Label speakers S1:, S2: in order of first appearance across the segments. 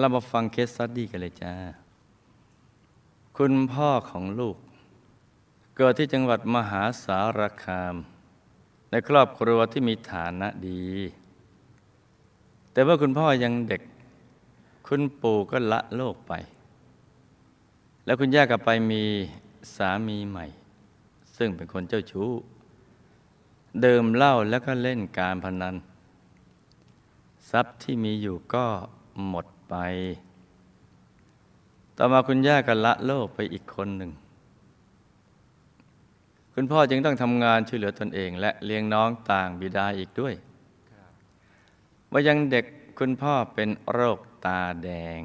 S1: เรามาฟังเคสสตดดี้กันเลยจ้า คุณพ่อของลูก เกิดที่จังหวัดมหาสารคาม ในครอบครัวที่มีฐานะดี แต่เมื่อคุณพ่อยังเด็ก คุณปู่ก็ละโลกไป แล้วคุณย่ากลับไปมีสามีใหม่ ซึ่งเป็นคนเจ้าชู้เดิมเหล้าแล้วก็เล่นการพนัน ทรัพย์ที่มีอยู่ก็หมด ไป ต่อมาคุณย่าก็ละโลกไปอีกคนหนึ่ง คุณพ่อจึงต้องทำงานช่วยเหลือตนเอง และเลี้ยงน้องต่างบิดาอีกด้วยว่ายังเด็กคุณพ่อเป็นโรคตาแดง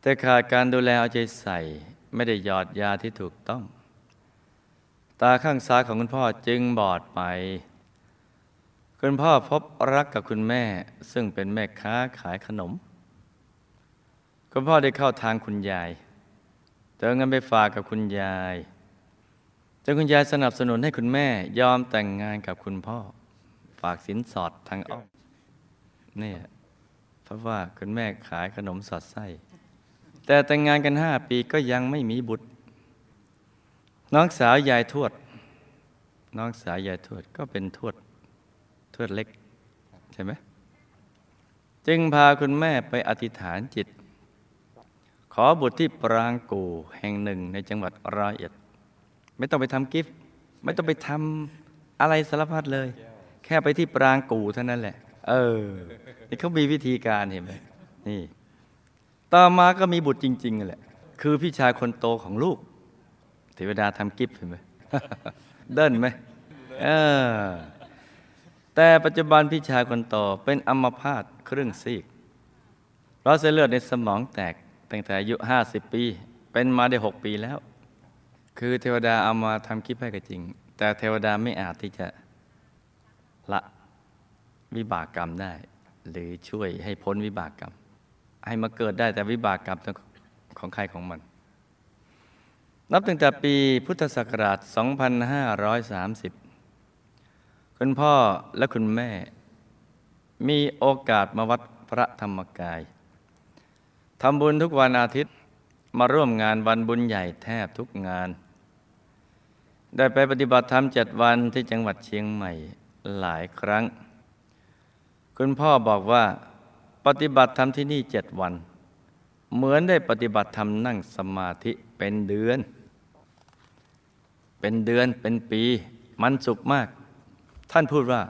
S1: แต่ขาดการดูแลเอาใจใส่ ไม่ได้หยอดยาที่ถูกต้อง ตาข้างซ้ายของคุณพ่อจึงบอดไป คุณพ่อพบรักกับคุณแม่ซึ่งเป็นแม่ค้าขายขนม คุณพ่อได้เข้าทางคุณยายเติมเงินไปฝากกับคุณยายจนคุณยายสนับสนุนให้คุณแม่ ยอมแต่งงานกับคุณพ่อ ฝากสินสอดทางอ้อมเนี่ยเพราะว่าคุณแม่ขายขนมสอดไส้ แต่แต่งงานกันห้าปีก็ยังไม่มีบุตร น้องสาวยายทวด น้องสาวยายทวดก็เป็นทวด ทวดเล็ก ใช่ไหมจึงพาคุณแม่ไปอธิษฐานจิต ขอบุตรที่ปรางกูแห่งหนึ่งในจังหวัดร้อยเอ็ด ไม่ต้องไปทำกิฟต์ไม่ต้องไปทำอะไรสารพัดเลย แค่ไปที่ปรางกูเท่านั้นแหละ เออ นี่เขามีวิธีการเห็นไหมนี่ ต่อมาก็มีบุตรจริงๆแหละ คือพี่ชายคนโตของลูกเทวดาทำกิฟต์เห็นไหมเดินไหมเออ แต่ปัจจุบันพี่ชายคนโตเป็นอัมพาตครึ่งซีกเพราะเส้นเลือดในสมองแตกตั้งแต่อายุ 50 ปี เป็นมาได้ 6 ปีแล้ว คือเทวดาเอามาทำคลิปให้ก็จริง แต่เทวดาไม่อาจที่จะละวิบากกรรมได้ หรือช่วยให้พ้นวิบากกรรม ให้มาเกิดได้แต่วิบากกรรมของใครของมัน นับตั้งแต่ปีพุทธศักราช 2530 คุณพ่อและคุณแม่ มีโอกาสมาวัดพระธรรมกายทำบุญทุกวันอาทิตย์มาร่วมงานวันบุญใหญ่แทบทุกงาน ได้ไปปฏิบัติธรรมเจ็ดวันที่จังหวัดเชียงใหม่หลายครั้ง คุณพ่อบอกว่าปฏิบัติธรรมที่นี่เจ็ดวัน เหมือนได้ปฏิบัติธรรมนั่งสมาธิเป็นเดือน เป็นเดือนเป็นปี มันสุขมาก ท่านพูดว่า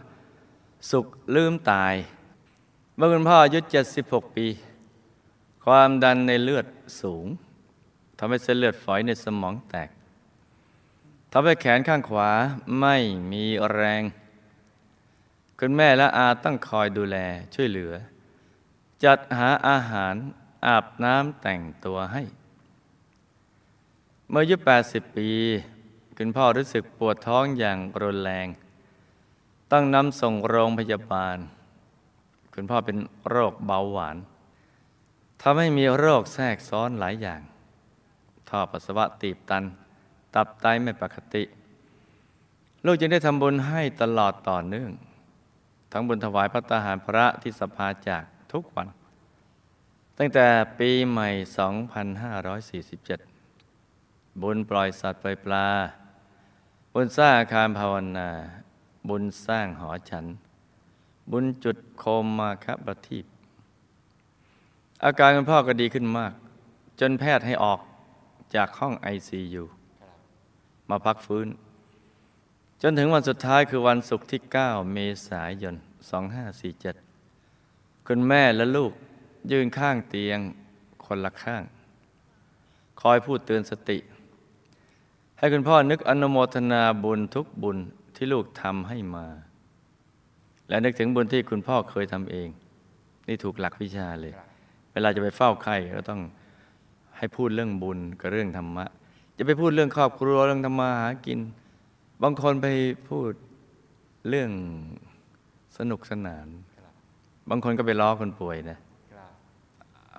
S1: สุขลืมตาย เมื่อคุณพ่ออายุ 76 ปี ความดันในเลือดสูงทำให้เส้นเลือดฝอยในสมองแตกทำให้แขนข้างขวาไม่มีแรง คุณแม่และอาต้องคอยดูแลช่วยเหลือ จัดหาอาหารอาบน้ำแต่งตัวให้ เมื่ออายุ 80 ปี คุณพ่อรู้สึกปวดท้องอย่างรุนแรง ต้องนำส่งโรงพยาบาล คุณพ่อเป็นโรคเบาหวานทำให้มีโรคแทรกซ้อนหลายอย่าง ท่อปัสสาวะตีบตัน ตับไตไม่ปกติ ลูกจึงได้ทำบุญให้ตลอดต่อเนื่อง ทั้งบุญถวายพระตาหารพระที่สภาจากทุกวัน ตั้งแต่ปีใหม่ 2547 บุญปล่อยสัตว์ปล่อยปลา บุญสร้างอาคารภาวนา บุญสร้างหอฉัน บุญจุดโคมมาคประทีปอาการคุณพ่อก็ดีขึ้นมาก จนแพทย์ให้ออกจากห้องไอซียูมาพักฟื้น จนถึงวันสุดท้ายคือวันศุกร์ที่ 9 เมษายน 2547 คุณแม่และลูกยืนข้างเตียงคนละข้าง คอยพูดเตือนสติ ให้คุณพ่อนึกอนุโมทนาบุญทุกบุญ ที่ลูกทำให้มา และนึกถึงบุญที่คุณพ่อเคยทำเอง นี่ถูกหลักวิชาเลย เวลาจะไปเฝ้าใครก็ต้องให้พูดเรื่องบุญกับเรื่องธรรมะ จะไปพูดเรื่องครอบครัวเรื่องธรรมาหากิน บางคนไปพูดเรื่องสนุกสนาน บางคนก็ไปล้อคนป่วยนะ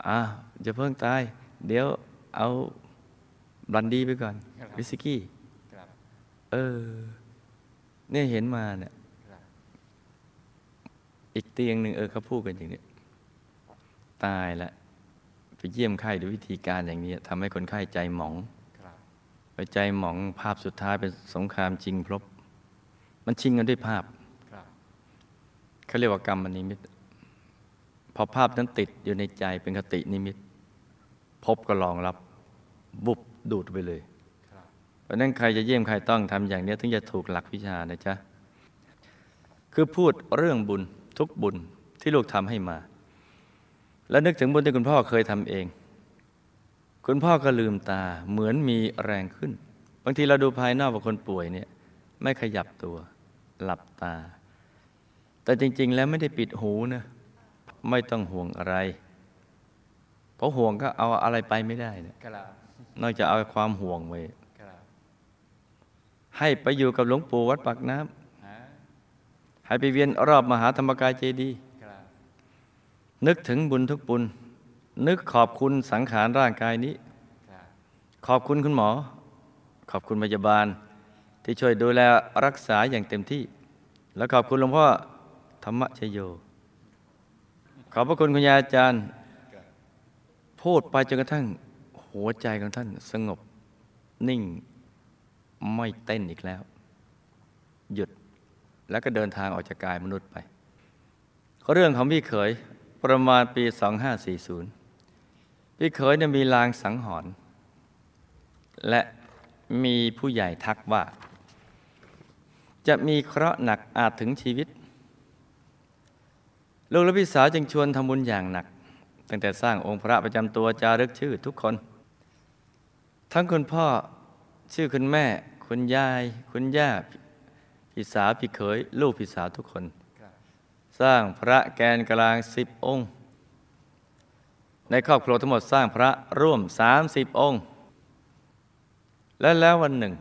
S1: อะจะเพิ่งตาย เดี๋ยวเอาบลันดีไปก่อนวิสกี้เออ เนี่ยเห็นมาเนี่ยอีกเตียงหนึ่งเออเขาพูดกันอย่างนี้ตายล้วไปเยี่ยมไข้ด้วยวิธีการอย่างนี้ทำให้คนไข้ใจหมองไปใจหมองภาพสุดท้ายเป็นสงครามจริงพรบ มันชิงกันด้วยภาพเขาเรียกว่ากรรมนิมิตพอภาพนั้นติดอยู่ในใจเป็นคตินิมิต พบก็รองรับบุบดูดไปเลย เพราะฉะนั้นใครจะเยี่ยมใครต้องทำอย่างนี้ถึงจะถูกหลักวิชานะจ๊ะ คือพูดเรื่องบุญทุกบุญที่ลูกทำให้มา แล้วนึกถึงบุญที่คุณพ่อเคยทำเอง คุณพ่อก็ลืมตาเหมือนมีแรงขึ้น บางทีเราดูภายนอกว่าคนป่วยเนี่ยไม่ขยับตัวหลับตา แต่จริง ๆ แล้วไม่ได้ปิดหูนะไม่ต้องห่วงอะไร เพราะห่วงก็เอาอะไรไปไม่ได้เนะ
S2: ครับ
S1: นอกจากเอาความห่วงไว้
S2: ครับ
S1: ให้ไปอยู่กับหลวงปู่วัดปากน้ำให้ไปเวียนรอบมหาธรรมกายเจดีย์นึกถึงบุญทุกบุญ นึกขอบคุณสังขารร่างกายนี้ ขอบคุณคุณหมอ ขอบคุณพยาบาล ที่ช่วยดูแลรักษาอย่างเต็มที่ และขอบคุณหลวงพ่อธรรมชโย ขอบพระคุณคุณยาอาจารย์ พูดไปจนกระทั่งหัวใจของท่านสงบนิ่ง ไม่เต้นอีกแล้ว หยุดแล้วก็เดินทางออกจากกายมนุษย์ไป เรื่องของพี่เขยประมาณปี 2540 พี่เขยเนี่ยมีลางสังหรณ์และมีผู้ใหญ่ทักว่า จะมีเคราะห์หนักอาจถึงชีวิต ลูกและพี่สาวจึงชวนทำบุญอย่างหนัก ตั้งแต่สร้างองค์พระประจำตัวจารึกชื่อทุกคน ทั้งคุณพ่อ ชื่อคุณแม่ คุณยาย คุณย่าพี่สาวพี่เขย ลูกพี่สาวทุกคน
S2: ครับ
S1: สร้างพระแกนกลางสิบองค์ ในครอบครัวทั้งหมดสร้างพระร่วมสามสิบองค์ และแล้ววันหนึ่ง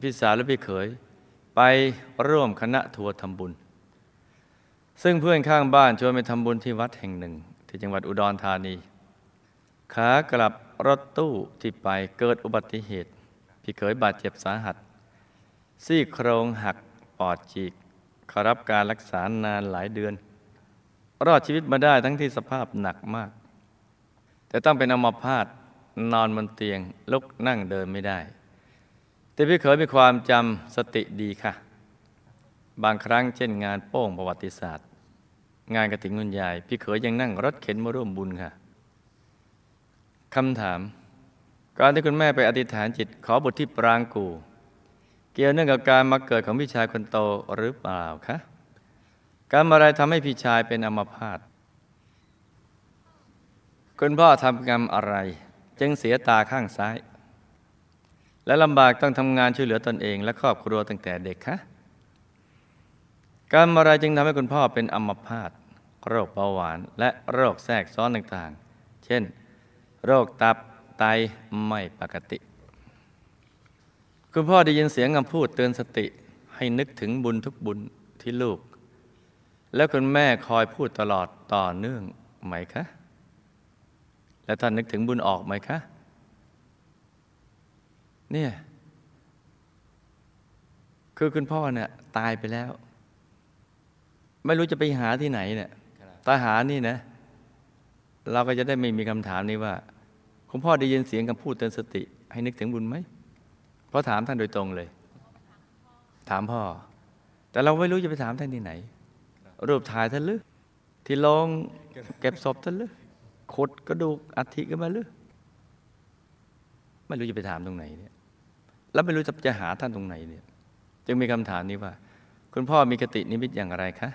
S1: พี่สาวและพี่เขย ไปร่วมคณะทัวร์ทำบุญ ซึ่งเพื่อนข้างบ้านชวนไปทำบุญที่วัดแห่งหนึ่ง ที่จังหวัดอุดรธานี ขากลับรถตู้ที่ไปเกิดอุบัติเหตุ พี่เขยบาดเจ็บสาหัส ซี่โครงหักปอดฉีกขรับการรักษานานหลายเดือน รอดชีวิตมาได้ทั้งที่สภาพหนักมาก แต่ต้องเป็นอัมพาตนอนบนเตียงลุกนั่งเดินไม่ได้ แต่พี่เขยมีความจำสติดีค่ะ บางครั้งเช่นงานโป้งประวัติศาสตร์ งานกระถิ่นคุณยาย พี่เขยยังนั่งรถเข็นมาร่วมบุญค่ะคำถาม การที่คุณแม่ไปอธิษฐานจิตขอบุตรที่ปรางกู เกี่ยวเนื่องกับการมาเกิดของพี่ชายคนโตหรือเปล่าคะกรรอะไรทำให้พี่ชายเป็นอัมพาตคุณพ่อทำกรรมอะไร จึงเสียตาข้างซ้าย และลำบากต้องทำงานช่วยเหลือตนเอง และครอบครัวตั้งแต่เด็กคะกรรมอะไรจึงทำให้คุณพ่อเป็นอัมพาตโรคเบาหวาน และโรคแทรกซ้อนต่างๆ เช่น โรคตับ ไตไม่ปกติ คุณพ่อได้ยินเสียงคำพูดเตือนสติให้นึกถึงบุญทุกบุญที่ลูก แล้วคุณแม่คอยพูดตลอดต่อเนื่องไหมคะ แล้วท่านนึกถึงบุญออกไหมคะ เนี่ย คือคุณพ่อเนี่ยตายไปแล้ว ไม่รู้จะไปหาที่ไหนเนี่ยตาหานี่นะเราก็จะได้ไม่มีคำถามนี้ว่า คุณพ่อได้ยินเสียงคำพูดเตือนสติ ให้นึกถึงบุญไหมเพราะถามท่านโดยตรงเลย ถามพ่อ แต่เราไม่รู้จะไปถามท่านที่ไหน รูปถ่ายท่านหรือที่ลงเก็บศพท่านหรือขุดกระดูกอัฐิกันมาหรือไม่รู้จะไปถามตรงไหนเนี่ยแล้วไม่รู้จะจะหาท่านตรงไหนเนี่ย จึงมีคำถามนี้ว่า คุณพ่อมีกตินิมิตอย่างไรคะ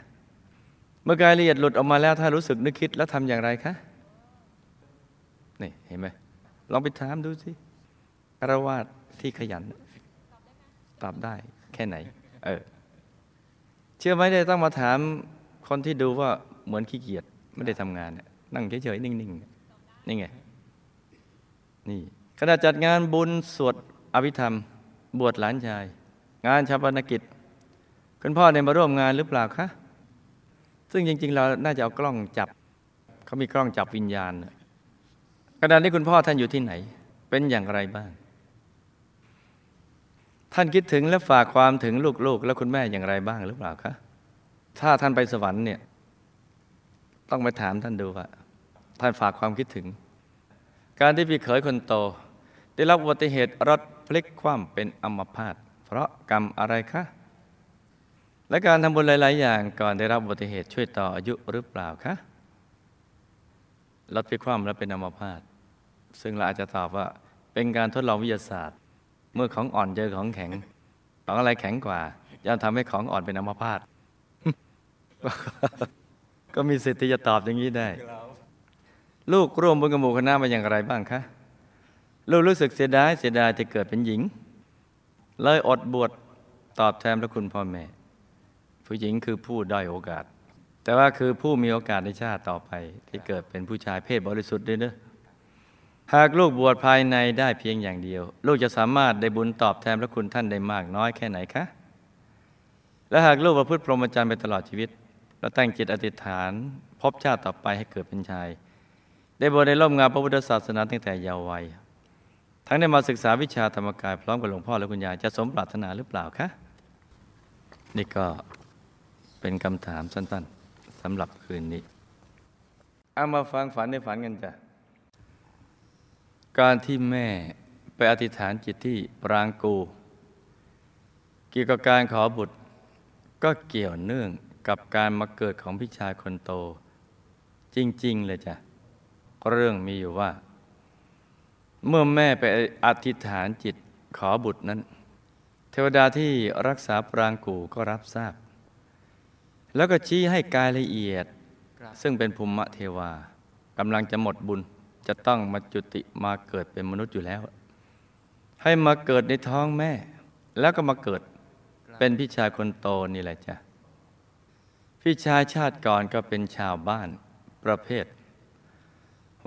S1: เมื่อกายละเอียดหลุดออกมาแล้วถ้ารู้สึกนึกคิดแล้วทำอย่างไรคะนี่เห็นไหม ลองไปถามดูสิคารวาสที่ขยันตอบได้แค่ไหน เออ เชื่อไหมได้ต้องมาถามคนที่ดูว่าเหมือนขี้เกียจไม่ได้ทำงานนั่งเฉยๆนิ่งๆนี่ไง นี่ขณะจัดงานบุญสวดอภิธรรม บวชหลานชาย งานชาปนกิจ คุณพ่อได้มาร่วมงานหรือเปล่าคะ ซึ่งจริง ๆ เราน่าจะเอากล้องจับ เขามีกล้องจับวิญญาณ ขณะนี้คุณพ่อท่านอยู่ที่ไหน เป็นอย่างไรบ้าง ท่านคิดถึงและฝากความถึงลูกๆ และคุณแม่อย่างไรบ้างหรือเปล่าคะถ้าท่านไปสวรรค์เนี่ยต้องไปถามท่านดูว่า ท่านฝากความคิดถึง การที่พี่เขยคนโต ได้รับอุบัติเหตุรถพลิกคว่ำเป็นอัมพาตเพราะกรรมอะไรคะและการทำบุญหลาย ๆ อย่างก่อนได้รับอุบัติเหตุช่วยต่ออายุหรือเปล่าคะ รถพลิกคว่ำแล้วเป็นอัมพาตซึ่งเราอาจจะตอบว่าเป็นการทดลองวิทยาศาสตร์ เมื่อของอ่อนเจอของแข็ง ของอะไรแข็งกว่า จะทำให้ของอ่อนเป็นอัมพาตก็มีสิทธิ์ที่จะตอบอย่างนี้ได้ ลูกร่วมบุญกับหมู่คณะมาอย่างไรบ้างคะลูกรู้สึกเสียดายเสียดายที่เกิดเป็นหญิง เลยอดบวชตอบแทนพระคุณพ่อแม่ ผู้หญิงคือผู้ด้อยโอกาส แต่ว่าคือผู้มีโอกาสในชาติต่อไป ที่เกิดเป็นผู้ชายเพศบริสุทธิ์ด้วยเนอะหากลูกบวชภายในได้เพียงอย่างเดียว ลูกจะสามารถได้บุญตอบแทนพระคุณท่านได้มากน้อยแค่ไหนคะ และหากลูกประพฤติพรหมจรรย์ไปตลอดชีวิตแล้วตั้งจิตอธิษฐาน พบชาติต่อไปให้เกิดเป็นชาย ได้บวชในร่มงานพระพุทธศาสนาตั้งแต่เยาว์วัย ทั้งได้มาศึกษาวิชาธรรมกายพร้อมกับหลวงพ่อและคุณยายจะสมปรารถนาหรือเปล่าคะ นี่ก็เป็นคำถามสั้นๆำหรับคืนนี้ เอามาฟังฝันในฝันกันจ้ะ การที่แม่ไปอธิษฐานจิตที่ปรางกู เกี่ยวกับการขอบุตร ก็เกี่ยวเนื่องกับการมาเกิดของพี่ชายคนโต จริง ๆ เลยจ้ะ เรื่องมีอยู่ว่า เมื่อแม่ไปอธิษฐานจิตขอบุตรนั้น เทวดาที่รักษาปรางกูก็รับทราบ แล้วก็ชี้ให้กายละเอียด ซึ่งเป็นภูมิเทวากำลังจะหมดบุญจะต้องมาจุติมาเกิดเป็นมนุษย์อยู่แล้ว ให้มาเกิดในท้องแม่ แล้วก็มาเกิดเป็นพี่ชายคนโตนี่แหละจ้ะพี่ชายชาติก่อนก็เป็นชาวบ้านประเภท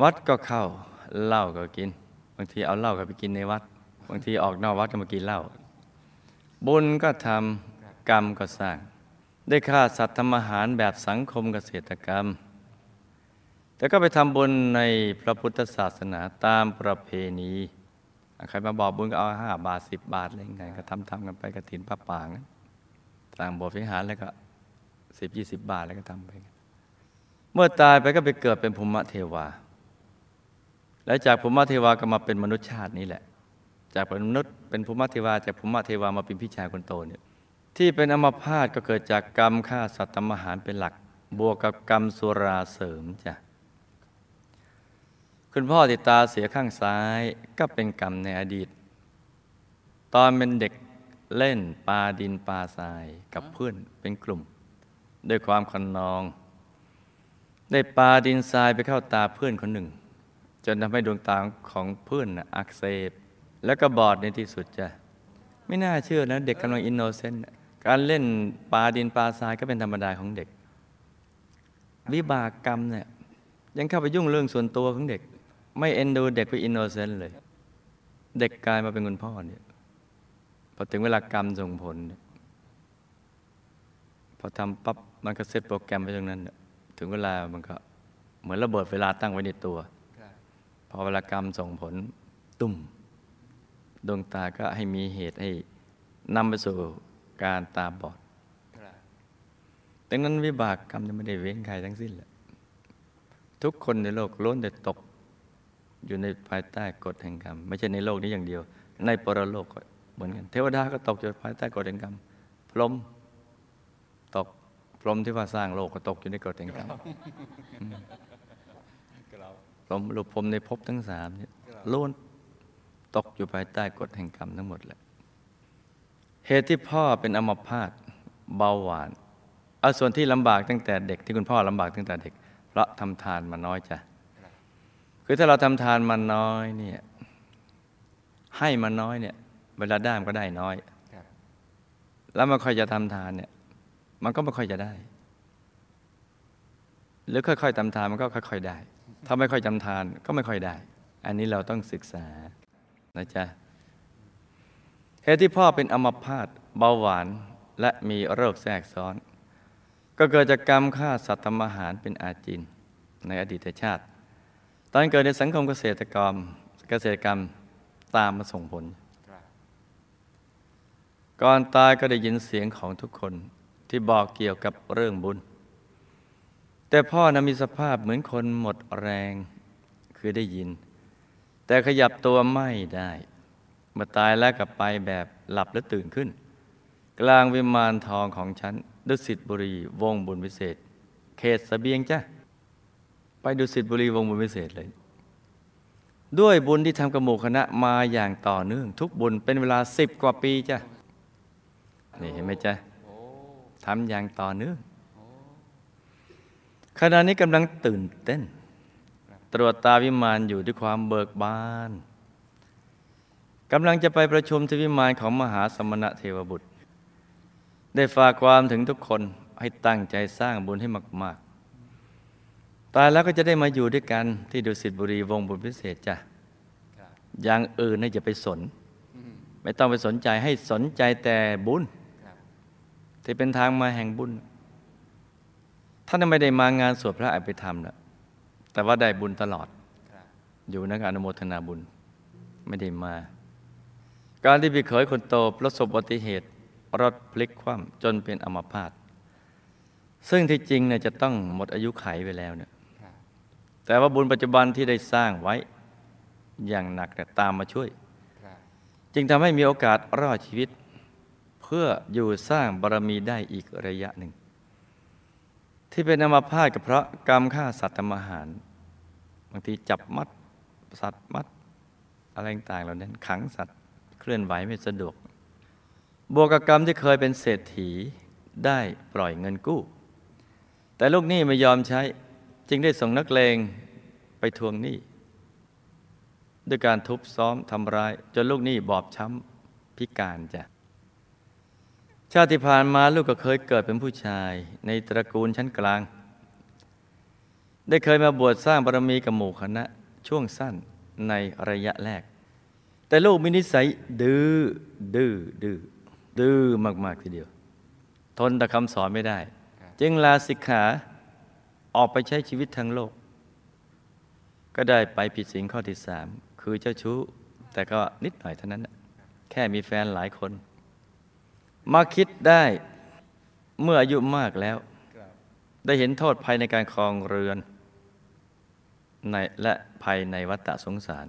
S1: วัดก็เข้าเหล้าก็กิน บางทีเอาเหล้าก็ไปกินในวัด บางทีออกนอกวัดก็มากินเหล้าบุญก็ทำกรรมก็สร้าง ได้ฆ่าสัตว์ทำอาหารแบบสังคมเกษตรกรรม แต่ก็ไปทำบุญในพระพุทธศาสนาตามประเพณี ใครมาบอกบุญก็เอาห้าบาทสิบบาทอะไรไงก็ทำทำกันไปกระถินพระป่างนสร้างโบสิหารแล้วก็สิบยี่สิบบาทแล้วก็ทำไป เมื่อตายไปก็ไปเกิดเป็นภูมิเทวา และจากภูมิเทวาก็มาเป็นมนุษย์ชาตินี้แหละ จากเป็นมนุษย์เป็นภูมิเทวาจากภูมิเทวามาเป็นพี่ชายคนโตเนี่ย ที่เป็นอัมพาตก็เกิดจากกรรมฆ่าสัตว์ทำอาหารเป็นหลัก บวกกับกรรมสุราเสริมจ้ะคุณพ่อติดตาเสียข้างซ้ายก็เป็นกรรมในอดีต ตอนเป็นเด็กเล่นปลาดินปลาทรายกับเพื่อนเป็นกลุ่ม ด้วยความคันนอง ได้ปลาดินทรายไปเข้าตาเพื่อนคนหนึ่ง จนทำให้ดวงตาของเพื่อนอักเสบ แล้วก็บอดในที่สุดจ้ะไม่น่าเชื่อนะ เด็กกำลังอินโนเซนต์ การเล่นปลาดินปลาทรายก็เป็นธรรมดาของเด็ก วิบากกรรมเนี่ยยังเข้าไปยุ่งเรื่องส่วนตัวของเด็ก ไม่เอ็นดูเด็กไปอินโนเซนต์เลย เด็กกลายมาเป็นคุณพ่อเนี่ยพอถึงเวลากรรมส่งผล พอทำปั๊บมันก็เซตโปรแกรมไว้ตรงนั้น ถึงเวลามันก็เหมือนระเบิดเวลาตั้งไว้ในตัว พอเวลากรรมส่งผลตุ่มดวงตาก็ให้มีเหตุให้นำไปสู่ การตาบอดดังนั้นวิบากกรรมจะไม่ได้เว้นใครทั้งสิ้นแหละทุกคนในโลกล้วนแต่ตกอยู่ในภายใต้กฎแห่งกรรม ไม่ใช่ในโลกนี้อย่างเดียว ในปรโลกก็เหมือนกัน เทวดาก็ตกอยู่ภายใต้กฎแห่งกรรม พรหมตกพรหมที่ว่าสร้างโลกก็ตกอยู่ในกฎแห่งกรรมพรหมรูปพรหมในภพทั้งสามเนี่ยล้วนตกอยู่ภายใต้กฎแห่งกรรมทั้งหมดแหละ เหตุที่พ่อเป็นอัมพาตเบาหวานเอาส่วนที่ลำบากตั้งแต่เด็กที่คุณพ่อลำบากตั้งแต่เด็ก เพราะทำทานมาน้อยจ้ะคือถ้าเราทำทานมาน้อยเนี่ยให้มาน้อยเนี่ย เวลาได้มันก็ได้น้อย แล้วมันค่อยจะทำทานเนี่ย มันก็ไม่ค่อยจะได้ หรือค่อยๆทำทานมันก็ค่อย ๆ ได้ ถ้าไม่ค่อยทำทานก็ไม่ค่อยได้ อันนี้เราต้องศึกษานะจ๊ะ เหตุที่พ่อเป็นอัมพาตเบาหวานและมีโรคแทรกซ้อน ก็เกิดจากกรรมฆ่าสัตว์ทำอาหารเป็นอาจินในอดีตชาติ ตอนเกิดในสังคมเกษตรกรรมเกษตรกรรมตามมาส่งผล ก่อนตายก็ได้ยินเสียงของทุกคนที่บอกเกี่ยวกับเรื่องบุญ แต่พ่อนะมีสภาพเหมือนคนหมดแรงคือได้ยิน แต่ขยับตัวไม่ได้ มื่อตายแล้วกลับไปแบบหลับแล้วตื่นขึ้น กลางวิมานทองของฉัน ดุสิตบุรีวงบุญวิเศษ เขตสเบียงจ้ะไปดุสิตบุรีวงบุญวิเศษเลย ด้วยบุญที่ทำกับหมู่คณะมาอย่างต่อเนื่อง ทุกบุญเป็นเวลาสิบกว่าปีจ้ะนี่เห็นไหมจ๊ะทำอย่างต่อเนื่องขณะนี้กำลังตื่นเต้น ตรวจตาวิมานอยู่ด้วยความเบิกบาน กำลังจะไปประชุมที่วิมานของมหาสมณะเทวบุตร ได้ฝากความถึงทุกคนให้ตั้งใจสร้างบุญให้มาก ๆ ตายแล้วก็จะได้มาอยู่ด้วยกันที่ดุสิตบุรีวงบุญพิเศษจ้ะอย่างอื่นน่จะไปสน ไม่ต้องไปสนใจให้สนใจแต่บุญที่เป็นทางมาแห่งบุญ ท่านไม่ได้มางานสวดพระอภิธรรมนะแต่ว่าได้บุญตลอด อยู่นักอนุโมทนาบุญไม่ได้มา การที่พี่เขยคนโตประสบอุบัติเหตุรถพลิกคว่ำจนเป็นอัมพาตซึ่งที่จริงเนี่ยจะต้องหมดอายุไขไปแล้วเนี่ยแต่ว่าบุญปัจจุบันที่ได้สร้างไว้อย่างหนักเนี่ยตามมาช่วย จึงทำให้มีโอกาสรอดชีวิต เพื่ออยู่สร้างบารมีได้อีกระยะหนึ่ง ที่เป็นอัมพาตก็เพราะกรรมฆ่าสัตว์ทำอาหาร บางทีจับมัดสัตว์มัดอะไรต่างเหล่านั้นขังสัตว์ เคลื่อนไหวไม่สะดวกบวกกับกรรมที่เคยเป็นเศรษฐีได้ปล่อยเงินกู้ แต่ลูกหนี้ไม่ยอมใช้จึงได้ส่งนักเลงไปทวงหนี้ด้วยการทุบซ้อมทำร้าย จนลูกหนี้บอบช้ำพิการจ้ะชาติผ่านมาลูกก็เคยเกิดเป็นผู้ชายในตระกูลชั้นกลาง ได้เคยมาบวชสร้างบารมีกับหมู่คณะช่วงสั้นในระยะแรก แต่ลูกมีนิสัยดื้อดื้อดื้อดื้อมาก ๆ ทีเดียว ทนแต่คำสอนไม่ได้ จึงลาสิกขาออกไปใช้ชีวิตทางโลก ก็ได้ไปผิดศีลข้อที่สามคือเจ้าชู้ แต่ก็นิดหน่อยเท่านั้นน่ะแค่มีแฟนหลายคน มาคิดได้เมื่ออายุมากแล้ว ได้เห็นโทษภัยในการครองเรือนในและภัยในวัฏฏะสงสาร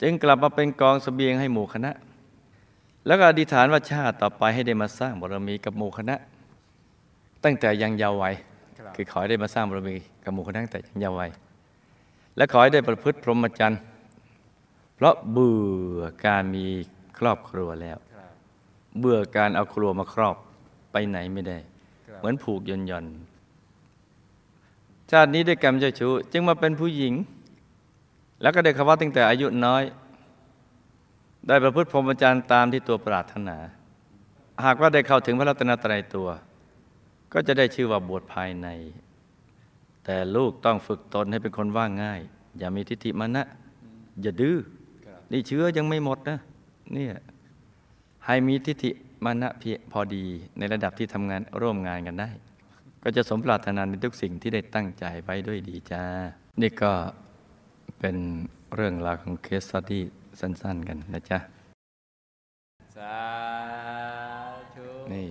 S1: จึงกลับมาเป็นกองสเสบียงให้หมู่คณะ แล้วก็อธิษฐานว่าชาติต่อไปให้ได้มาสร้างบารมีกับหมู่คณะ ตั้งแต่ยังเยาว์วัย
S2: ครับ
S1: คือขอให้ได้มาสร้างบารมีกับหมู่คณะตั้งแต่ยังเยาว์วัยและขอให้ได้ประพฤติพรหมจรรย์เพราะเบื่อการมีครอบครัวแล้ว
S2: ครับ
S1: เบื่อการเอาครัวมาครอบไปไหนไม่ได้
S2: ครับ
S1: เหมือนผูกยนยนต์ชาตินี้ด้วยกรรมเจ้าชู้จึงมาเป็นผู้หญิง แล้วก็ได้คำว่าตั้งแต่อายุน้อย ได้ประพฤติพรหมจรรย์ตามที่ตัวปรารถนา หากว่าได้เข้าถึงพระรัตนตรัยตัว ก็จะได้ชื่อว่าบวชภายใน แต่ลูกต้องฝึกตนให้เป็นคนว่าง่าย อย่ามีทิฏฐิมานะ อย่าดื้อนี่เชื้อยังไม่หมดนะเนี่ยให้มีทิฏฐิมานะเพียพอดีในระดับที่ทำงานร่วมงานกันได้ ก็จะสมปรารถนาในทุกสิ่งที่ได้ตั้งใจไว้ด้วยดีจ้า นี่ก็ เป็นเรื่องราวของเคสสตดี้สั้น ๆ กันนะจ๊ะ
S2: สาธุ
S1: นี่